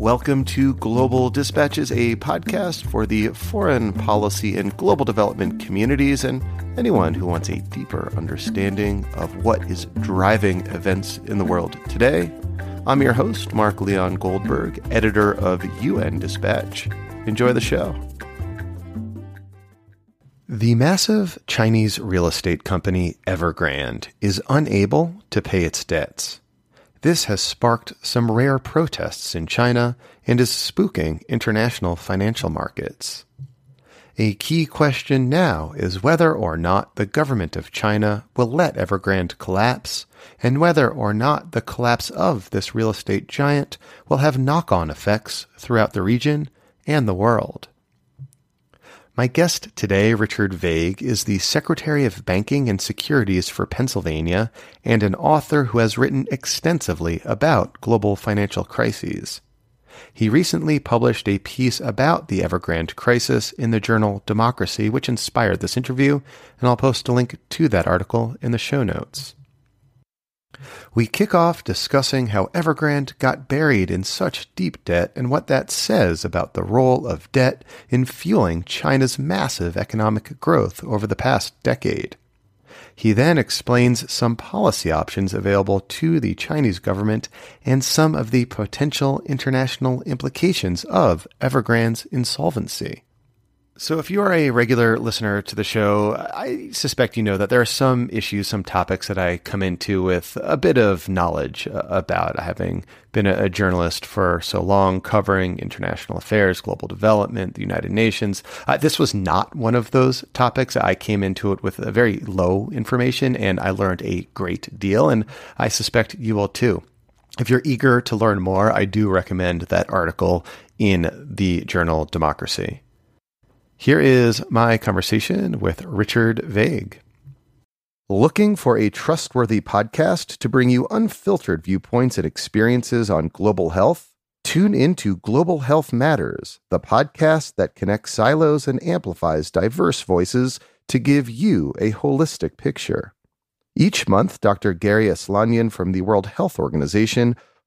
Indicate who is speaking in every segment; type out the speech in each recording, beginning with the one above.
Speaker 1: Welcome to Global Dispatches, a podcast for the foreign policy and global development communities and anyone who wants a deeper understanding of what is driving events in the world today. I'm your host, Mark Leon Goldberg, editor of UN Dispatch. Enjoy the show. The massive Chinese real estate company Evergrande is unable to pay its debts. This has sparked some rare protests in China and is spooking international financial markets. A key question now is whether or not the government of China will let Evergrande collapse, and whether or not the collapse of this real estate giant will have knock on effects throughout the region and the world. My guest today, Richard Vague, is the Secretary of Banking and Securities for Pennsylvania and an author who has written extensively about global financial crises. He recently published a piece about the Evergrande crisis in the journal Democracy, which inspired this interview, and I'll post a link to that article in the show notes. We kick off discussing how Evergrande got buried in such deep debt and what that says about the role of debt in fueling China's massive economic growth over the past decade. He then explains some policy options available to the Chinese government and some of the potential international implications of Evergrande's insolvency. So, if you are a regular listener to the show, I suspect you know that there are some issues, some topics that I come into with a bit of knowledge uh, about, having been a, journalist for so long, covering international affairs, global development, the United Nations. Uh, this was not one of those topics. I came into it with a very low information, and I learned a great deal, and I suspect you will too. If you're eager to learn more, I do recommend that article in the journal Democracy. Here is my conversation with Richard Vague. Looking for a trustworthy podcast to bring you unfiltered viewpoints and experiences on global health? Tune into Global Health Matters, the podcast that connects silos and amplifies diverse voices to give you a holistic picture. Each month, Dr. Gary Aslanyan from the World Health Organization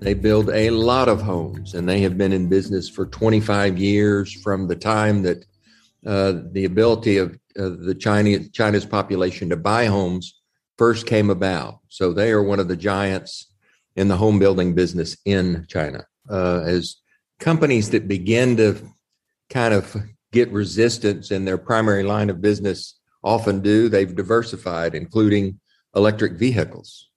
Speaker 2: They build a lot of homes, and they have been in business for 25 years from the time that uh, the ability of uh, the Chinese China's population to buy homes first came about. So they are one of the giants in the home building business in China. Uh, as companies that begin to kind of get resistance in their primary line of business often do, they've diversified, including electric vehicles.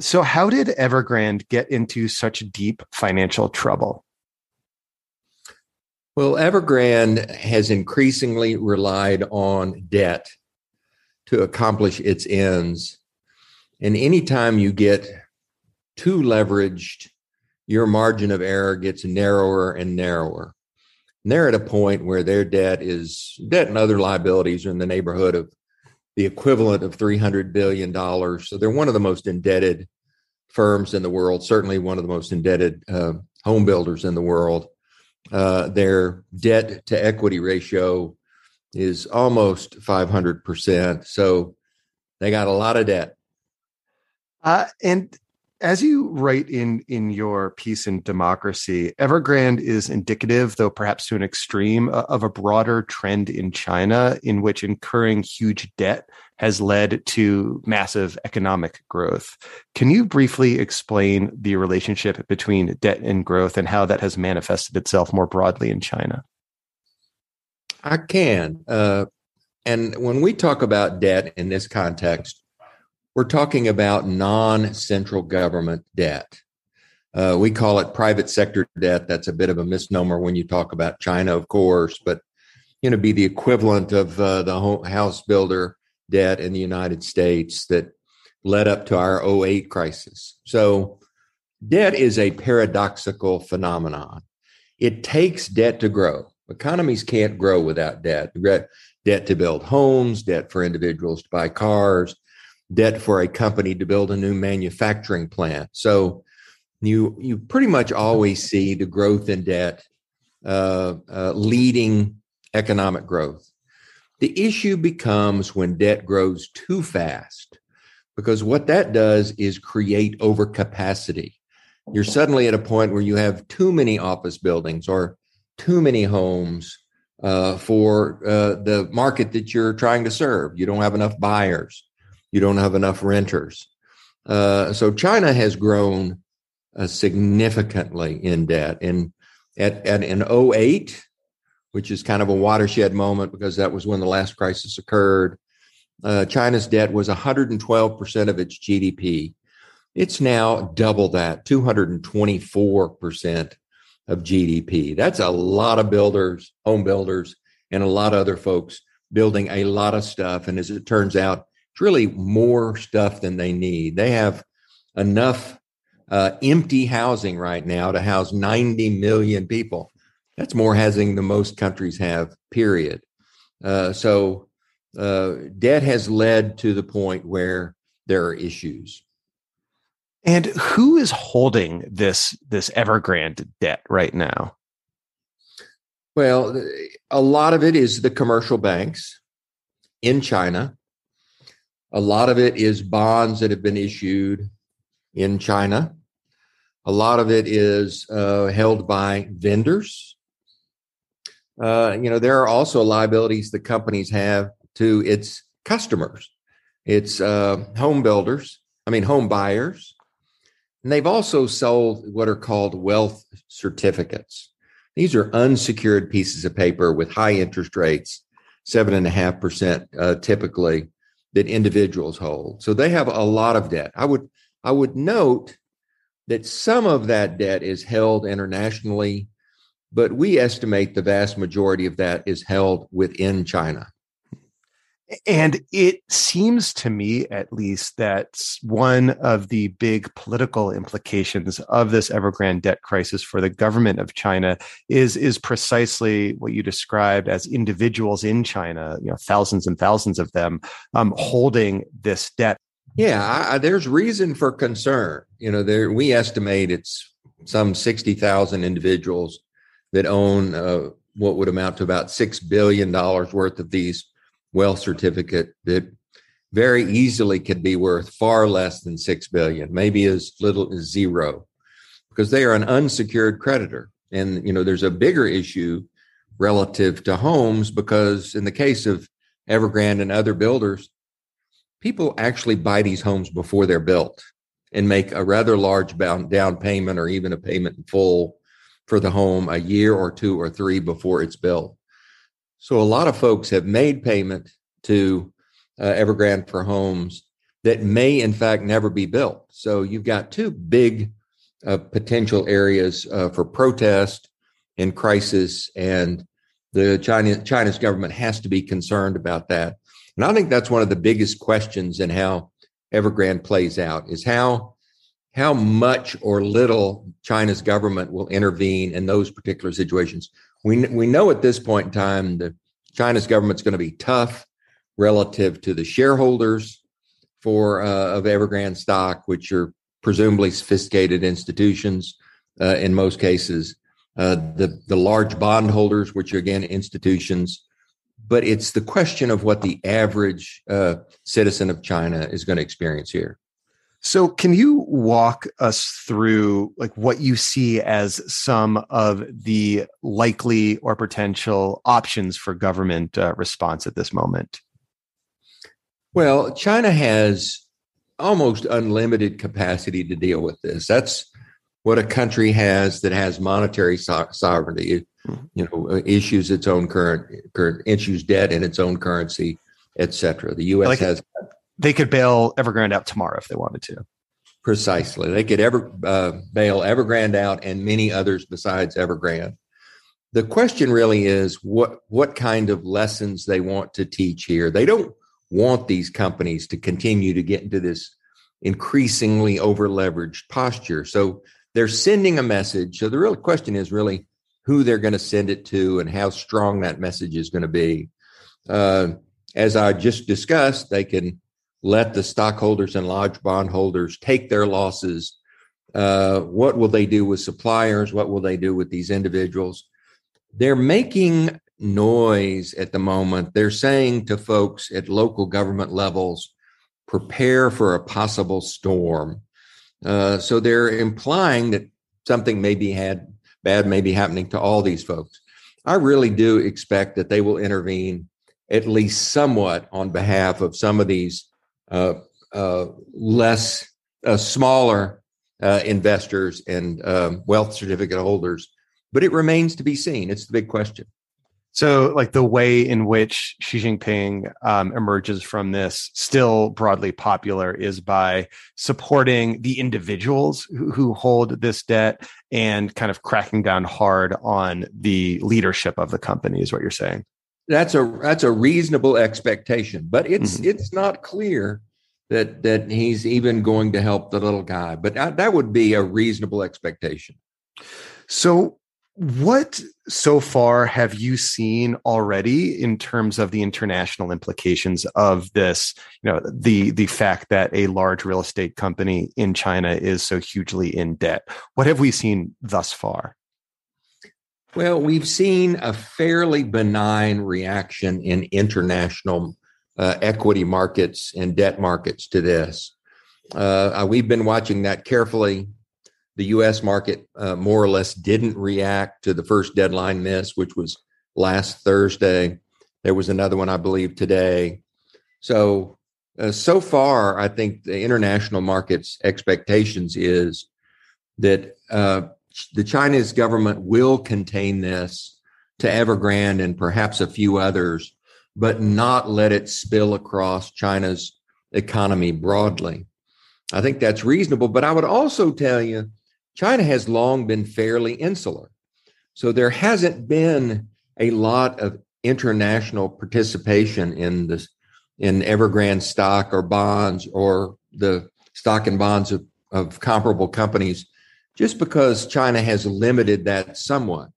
Speaker 1: So, how did Evergrande get into such deep financial trouble?
Speaker 2: Well, Evergrande has increasingly relied on debt to accomplish its ends. And anytime you get too leveraged, your margin of error gets narrower and narrower. And they're at a point where their debt is debt and other liabilities are in the neighborhood of the equivalent of $300 billion. So they're one of the most indebted firms in the world, certainly one of the most indebted uh, home builders in the world. Uh, their debt to equity ratio is almost 500%. So they got a lot of debt.
Speaker 1: Uh, and as you write in in your piece in democracy evergrande is indicative though perhaps to an extreme of a broader trend in china in which incurring huge debt has led to massive economic growth. Can you briefly explain the relationship between debt and growth and how that has manifested itself more broadly in china?
Speaker 2: I can uh, and when we talk about debt in this context we're talking about non central government debt. Uh, we call it private sector debt. That's a bit of a misnomer when you talk about China, of course, but you know, be the equivalent of uh, the house builder debt in the United States that led up to our 08 crisis. So, debt is a paradoxical phenomenon. It takes debt to grow. Economies can't grow without debt. Debt to build homes, debt for individuals to buy cars, debt for a company to build a new manufacturing plant. So you you pretty much always see the growth in debt uh, uh, leading economic growth. The issue becomes when debt grows too fast, because what that does is create overcapacity. You're suddenly at a point where you have too many office buildings or too many homes uh, for uh, the market that you're trying to serve. You don't have enough buyers. You don't have enough renters. Uh, so China has grown uh, significantly in debt. And at, at in 08, which is kind of a watershed moment because that was when the last crisis occurred, uh, China's debt was 112% of its GDP. It's now double that, 224% of GDP. That's a lot of builders, home builders, and a lot of other folks building a lot of stuff. And as it turns out, it's really more stuff than they need. They have enough uh, empty housing right now to house 90 million people. That's more housing than most countries have, period. Uh, so uh, debt has led to the point where there are issues.
Speaker 1: And who is holding this this Evergrande debt right now?
Speaker 2: Well, a lot of it is the commercial banks in China. A lot of it is bonds that have been issued in China. A lot of it is uh, held by vendors. Uh, you know, there are also liabilities that companies have to its customers, its uh, home builders, I mean, home buyers. And they've also sold what are called wealth certificates. These are unsecured pieces of paper with high interest rates, seven and a half percent uh, typically, that individuals hold. So they have a lot of debt. I would I would note that some of that debt is held internationally, but we estimate the vast majority of that is held within China.
Speaker 1: And it seems to me, at least, that one of the big political implications of this Evergrande debt crisis for the government of China is is precisely what you described as individuals in China, you know, thousands and thousands of them um, holding this debt.
Speaker 2: Yeah, I, there's reason for concern. You know, there we estimate it's some sixty thousand individuals that own uh, what would amount to about six billion dollars worth of these wealth certificate that very easily could be worth far less than 6 billion maybe as little as zero because they are an unsecured creditor. And you know there's a bigger issue relative to homes because in the case of evergrande and other builders people actually buy these homes before they're built and make a rather large down payment or even a payment in full for the home a year or two or three before it's built so a lot of folks have made payment to uh, Evergrande for homes that may, in fact, never be built. So you've got two big uh, potential areas uh, for protest and crisis, and the China, China's government has to be concerned about that. And I think that's one of the biggest questions in how Evergrande plays out is how how much or little China's government will intervene in those particular situations. We, we know at this point in time that China's government's going to be tough relative to the shareholders for uh, of Evergrande stock, which are presumably sophisticated institutions uh, in most cases. Uh, the the large bondholders, which are again institutions, but it's the question of what the average uh, citizen of China is going to experience here.
Speaker 1: So can you walk us through like what you see as some of the likely or potential options for government uh, response at this moment?
Speaker 2: Well, China has almost unlimited capacity to deal with this. That's what a country has that has monetary so- sovereignty. Mm-hmm. You know, issues its own current current issues debt in its own currency, etc. The U.S. Like, has
Speaker 1: they could bail Evergrande out tomorrow if they wanted to.
Speaker 2: Precisely. They could ever uh, bail Evergrande out and many others besides Evergrande. The question really is what what kind of lessons they want to teach here. They don't want these companies to continue to get into this increasingly over leveraged posture. So they're sending a message. So the real question is really who they're going to send it to, and how strong that message is going to be. Uh, as I just discussed, they can let the stockholders and large bondholders take their losses. Uh, what will they do with suppliers? What will they do with these individuals? They're making noise at the moment. They're saying to folks at local government levels, prepare for a possible storm. Uh, so they're implying that something may be had bad may be happening to all these folks. I really do expect that they will intervene at least somewhat on behalf of some of these less uh, smaller uh, investors and um, wealth certificate holders. But it remains to be seen. It's the big question.
Speaker 1: So, like the way in which Xi Jinping um, emerges from this, still broadly popular, is by supporting the individuals who, who, hold this debt and kind of cracking down hard on the leadership of the company. Is what you're saying?
Speaker 2: That's a that's a reasonable expectation, but it's mm-hmm. it's not clear that that he's even going to help the little guy. But that, that would be a reasonable expectation.
Speaker 1: So what so far have you seen already in terms of the international implications of this? You know, the the fact that a large real estate company in China is so hugely in debt. What have we seen thus far?
Speaker 2: Well, we've seen a fairly benign reaction in international uh, equity markets and debt markets to this. Uh, we've been watching that carefully the U.S. market uh, more or less didn't react to the first deadline miss, which was last Thursday. There was another one, I believe, today. So, uh, so far, I think the international market's expectations is that uh, the Chinese government will contain this to Evergrande and perhaps a few others, but not let it spill across China's economy broadly. I think that's reasonable. But I would also tell you China has long been fairly insular. So there hasn't been a lot of international participation in this in Evergrande stock or bonds or the stock and bonds of, of comparable companies, just because China has limited that somewhat.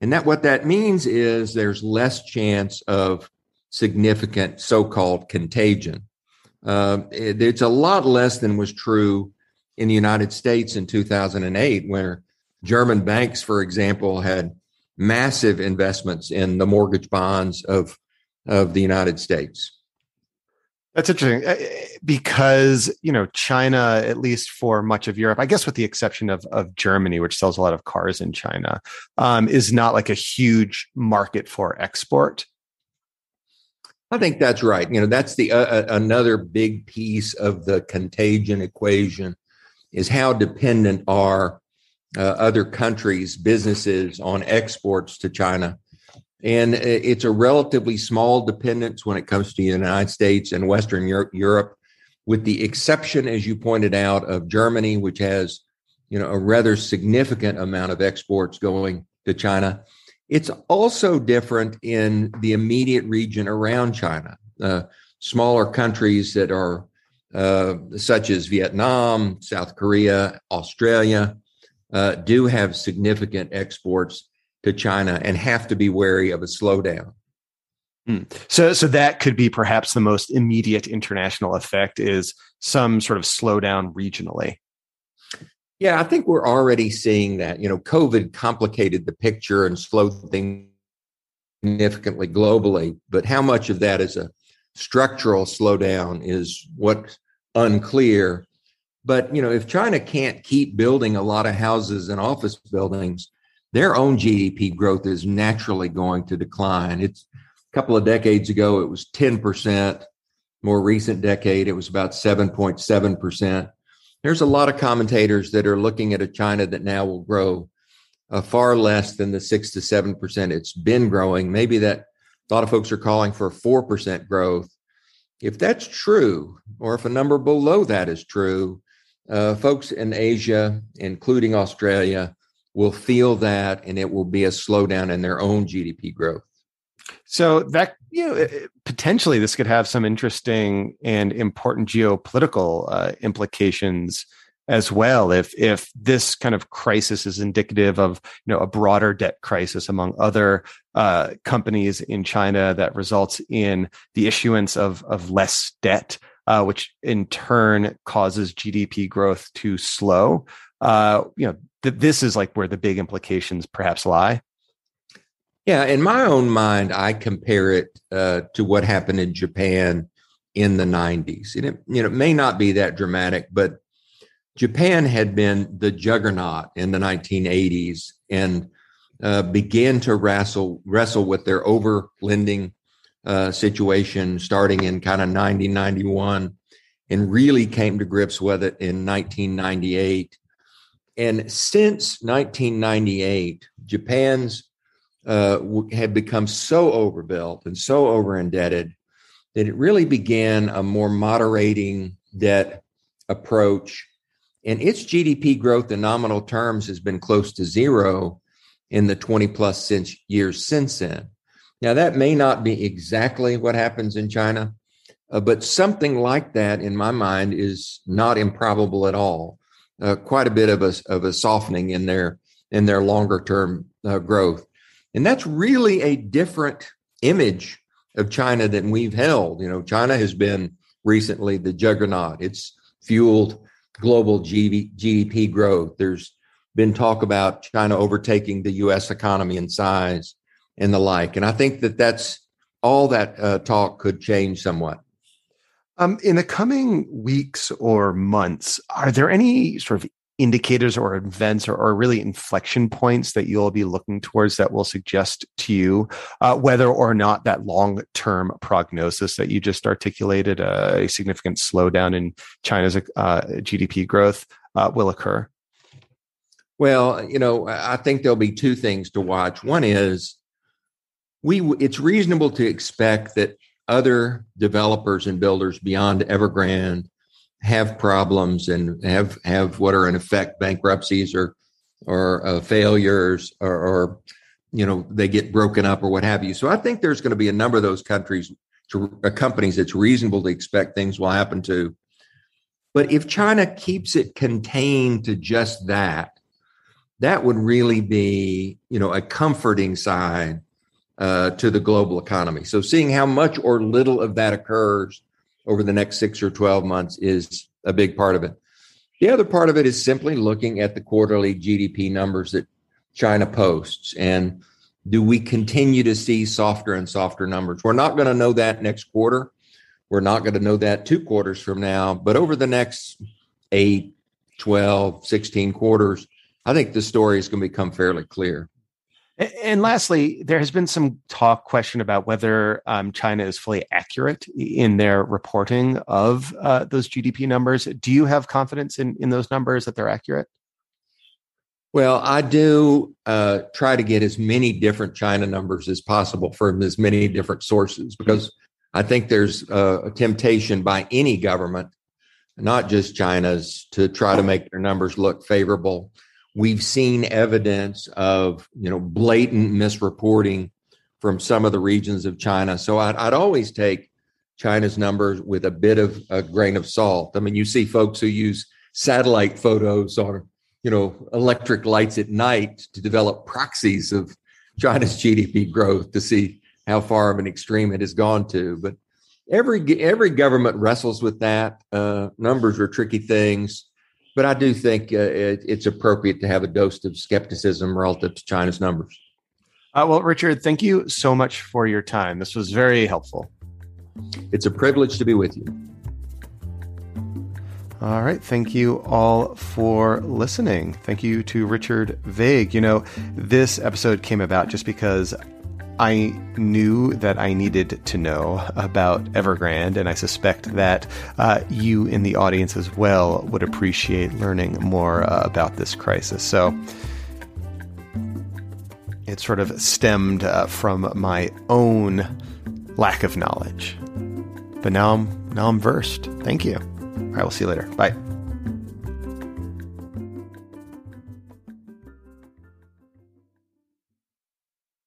Speaker 2: And that what that means is there's less chance of significant so-called contagion. Uh, it, it's a lot less than was true in the United States in 2008, where German banks, for example, had massive investments in the mortgage bonds of, of the United States.
Speaker 1: That's interesting uh, because you know China, at least for much of Europe, I guess with the exception of of Germany, which sells a lot of cars in China, um, is not like a huge market for export.
Speaker 2: I think that's right. You know, that's the uh, uh another big piece of the contagion equation is how dependent are uh, other countries' businesses on exports to China. And it's a relatively small dependence when it comes to the United States and Western Europe, with the exception, as you pointed out, of Germany, which has you know a rather significant amount of exports going to China. It's also different in the immediate region around China. Uh, smaller countries that are uh, such as Vietnam, South Korea, Australia, uh, do have significant exports to China and have to be wary of a slowdown.
Speaker 1: Hmm. So, so that could be perhaps the most immediate international effect is some sort of slowdown regionally.
Speaker 2: Yeah, I think we're already seeing that. You know, COVID complicated the picture and slowed things significantly globally, but how much of that is a structural slowdown is what unclear. But you know, if China can't keep building a lot of houses and office buildings, their own GDP growth is naturally going to decline. It's a couple of decades ago, it was 10%. More recent decade, it was about 7.7%. There's a lot of commentators that are looking at a China that now will grow uh, far less than the six to 7% it's been growing. Maybe that a lot of folks are calling for 4% growth. If that's true, or if a number below that is true, uh, folks in Asia, including Australia, will feel that and it will be a slowdown in their own GDP growth.
Speaker 1: So that you know potentially this could have some interesting and important geopolitical uh, implications as well if if this kind of crisis is indicative of you know a broader debt crisis among other uh, companies in China that results in the issuance of of less debt uh, which in turn causes GDP growth to slow uh, you know th- this is like where the big implications perhaps lie
Speaker 2: yeah in my own mind I compare it uh, to what happened in Japan in the 90s and it you know it may not be that dramatic but Japan had been the juggernaut in the 1980s and uh, began to wrestle wrestle with their overlending uh, situation starting in kind of 1991 and really came to grips with it in 1998. And since 1998, Japan's uh, had become so overbuilt and so over indebted that it really began a more moderating debt approach and its GDP growth in nominal terms has been close to zero in the 20 plus since years since then. Now, that may not be exactly what happens in China, uh, but something like that, in my mind, is not improbable at all. Uh, quite a bit of a, of a softening in their in their longer term uh, growth, and that's really a different image of China than we've held. You know, China has been recently the juggernaut. It's fueled global GDP growth. There's been talk about China overtaking the U.S. economy in size and the like. And I think that that's all that uh, talk could change somewhat.
Speaker 1: Um, in the coming weeks or months, are there any sort of indicators or events or, or, really inflection points that you'll be looking towards that will suggest to you uh, whether or not that long term prognosis that you just articulated, uh, a significant slowdown in China's uh, GDP growth, uh, will occur?
Speaker 2: Well, you know, I think there'll be two things to watch. One is we it's reasonable to expect that other developers and builders beyond Evergrande have problems and have have what are in effect bankruptcies or or uh, failures or, or, you know they get broken up or what have you. So I think there's going to be a number of those countries to uh, companies it's reasonable to expect things will happen to. But if China keeps it contained to just that, that would really be you know a comforting sign uh, to the global economy. So seeing how much or little of that occurs over the next six or 12 months is a big part of it. The other part of it is simply looking at the quarterly GDP numbers that China posts. And do we continue to see softer and softer numbers? We're not going to know that next quarter. We're not going to know that two quarters from now. But over the next eight, 12, 16 quarters, I think the story is going to become fairly clear.
Speaker 1: And lastly, there has been some talk question about whether um, China is fully accurate in their reporting of uh, those GDP numbers. Do you have confidence in, in those numbers that they're accurate?
Speaker 2: Well, I do uh, try to get as many different China numbers as possible from as many different sources because I think there's a temptation by any government, not just China's, to try to make their numbers look favorable We've seen evidence of you know blatant misreporting from some of the regions of China. So I'd, I'd always take China's numbers with a bit of a grain of salt. I mean, you see folks who use satellite photos or you know electric lights at night to develop proxies of China's GDP growth to see how far of an extreme it has gone to. But every every government wrestles with that. Uh, numbers are tricky things but I do think uh, it, it's appropriate to have a dose of skepticism relative to China's numbers.
Speaker 1: Uh, well, Richard, thank you so much for your time. This was very helpful.
Speaker 2: It's a privilege to be with you.
Speaker 1: All right. Thank you all for listening. Thank you to Richard Vague. You know, this episode came about just because I knew that I needed to know about Evergrande, and I suspect that uh, you in the audience as well would appreciate learning more uh, about this crisis. So it sort of stemmed uh, from my own lack of knowledge, but now I'm now I'm versed. Thank you. Right, we'll see you later. Bye.